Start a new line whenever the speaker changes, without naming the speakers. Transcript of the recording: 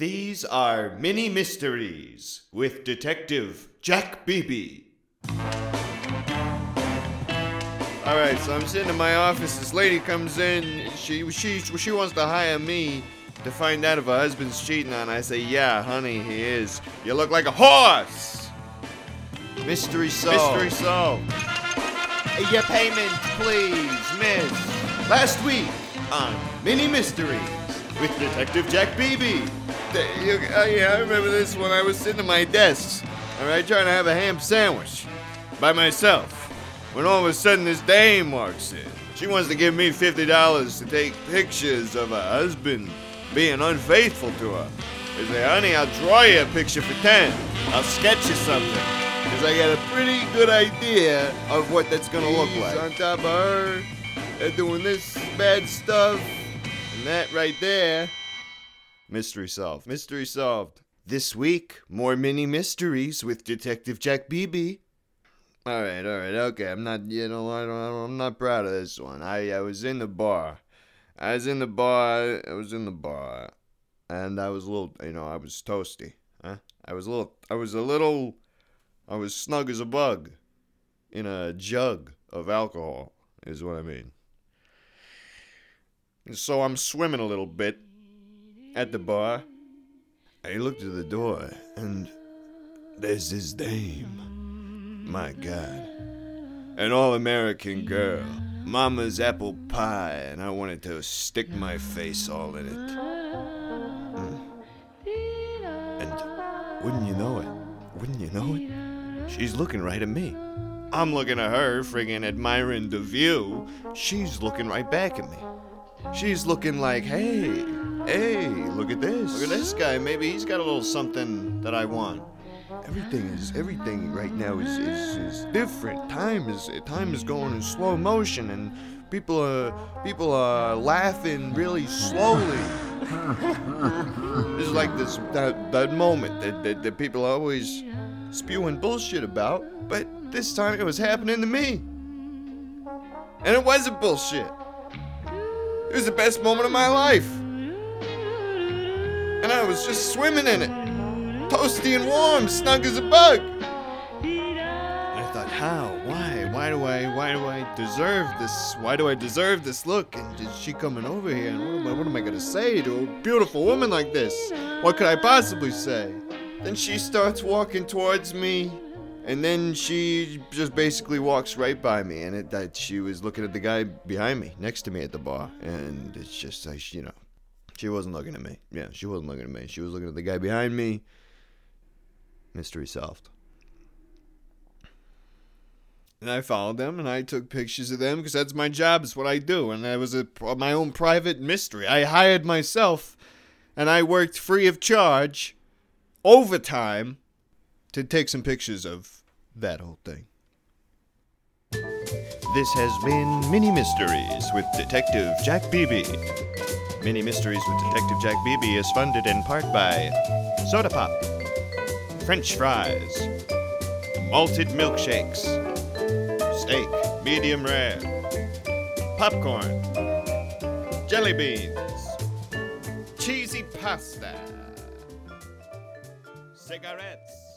These are Mini Mysteries with Detective Jack BB. All right, so I'm sitting in my office. This lady comes in. She she she wants to hire me to find out if her husband's cheating on. her. I say, yeah, honey, he is. You look like a horse.
Mystery solved.
Mystery solved. Your payment, please, miss. Last week on Mini Mysteries with Detective Jack BB. You- uh, yeah, I remember this when I was sitting at my desk, all right, trying to have a ham sandwich by myself. When all of a sudden this dame walks in. She wants to give me $50 to take pictures of her husband being unfaithful to her. I say, honey, I'll draw you a picture for 10. I'll sketch you something. Because I got a pretty good idea of what that's going to look like.
on
top of her, they're doing this bad stuff, and that right there. Mystery solved. Mystery solved. This week, more mini mysteries with Detective Jack BB. All right, all right, okay. I'm not, you know, I don't, I'm not proud of this one. I, I was in the bar. I was in the bar. I was in the bar, and I was a little, you know, I was toasty. Huh? I was a little, I was a little, I was snug as a bug, in a jug of alcohol, is what I mean. So I'm swimming a little bit at the bar. I looked at the door, and there's this dame. My God. An all American girl. Mama's apple pie, and I wanted to stick my face all in it. Mm. And wouldn't you know it? Wouldn't you know it? She's looking right at me. I'm looking at her, friggin' admiring the view. She's looking right back at me. She's looking like, hey, hey, look at this. Look at this guy. Maybe he's got a little something that I want. Everything is everything right now is, is, is different. Time is time is going in slow motion and people are people are laughing really slowly. It's like this that, that moment that, that, that people are always spewing bullshit about, but this time it was happening to me. And it wasn't bullshit. It was the best moment of my life. And I was just swimming in it. Toasty and warm, snug as a bug. And I thought, how? Why? Why do I why do I deserve this? Why do I deserve this look? And is she coming over here? And what am I, what am I gonna say to a beautiful woman like this? What could I possibly say? Then she starts walking towards me, and then she just basically walks right by me, and it, that she was looking at the guy behind me, next to me at the bar, and it's just like you know, she wasn't looking at me. Yeah, she wasn't looking at me. She was looking at the guy behind me. Mystery solved. And I followed them, and I took pictures of them because that's my job. It's what I do, and that was a, my own private mystery. I hired myself, and I worked free of charge, overtime, to take some pictures of that whole thing. This has been Mini Mysteries with Detective Jack BB. Mini Mysteries with Detective Jack BB is funded in part by Soda Pop, French fries, malted milkshakes, steak, medium rare, popcorn, jelly beans, cheesy pasta, cigarettes.